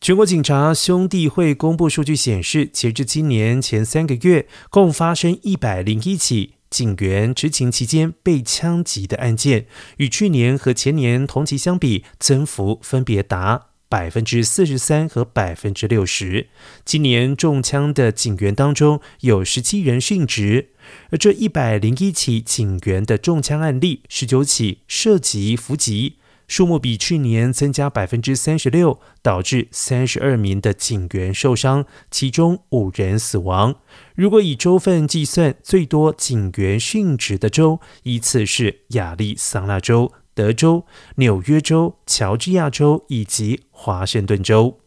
全国警察兄弟会公布数据显示，截至今年前三个月，共发生一百零一起警员执勤期间被枪击的案件，与去年和前年同期相比，增幅分别达百分之四十三和百分之六十。今年中枪的警员当中，有十七人殉职，而这一百零一起警员的中枪案例，十九起涉及伏击。数目比去年增加百分之三十六，导致三十二名的警员受伤，其中五人死亡。如果以州份计算，最多警员殉职的州依次是亚利桑那州、德州、纽约州、乔治亚州以及华盛顿州。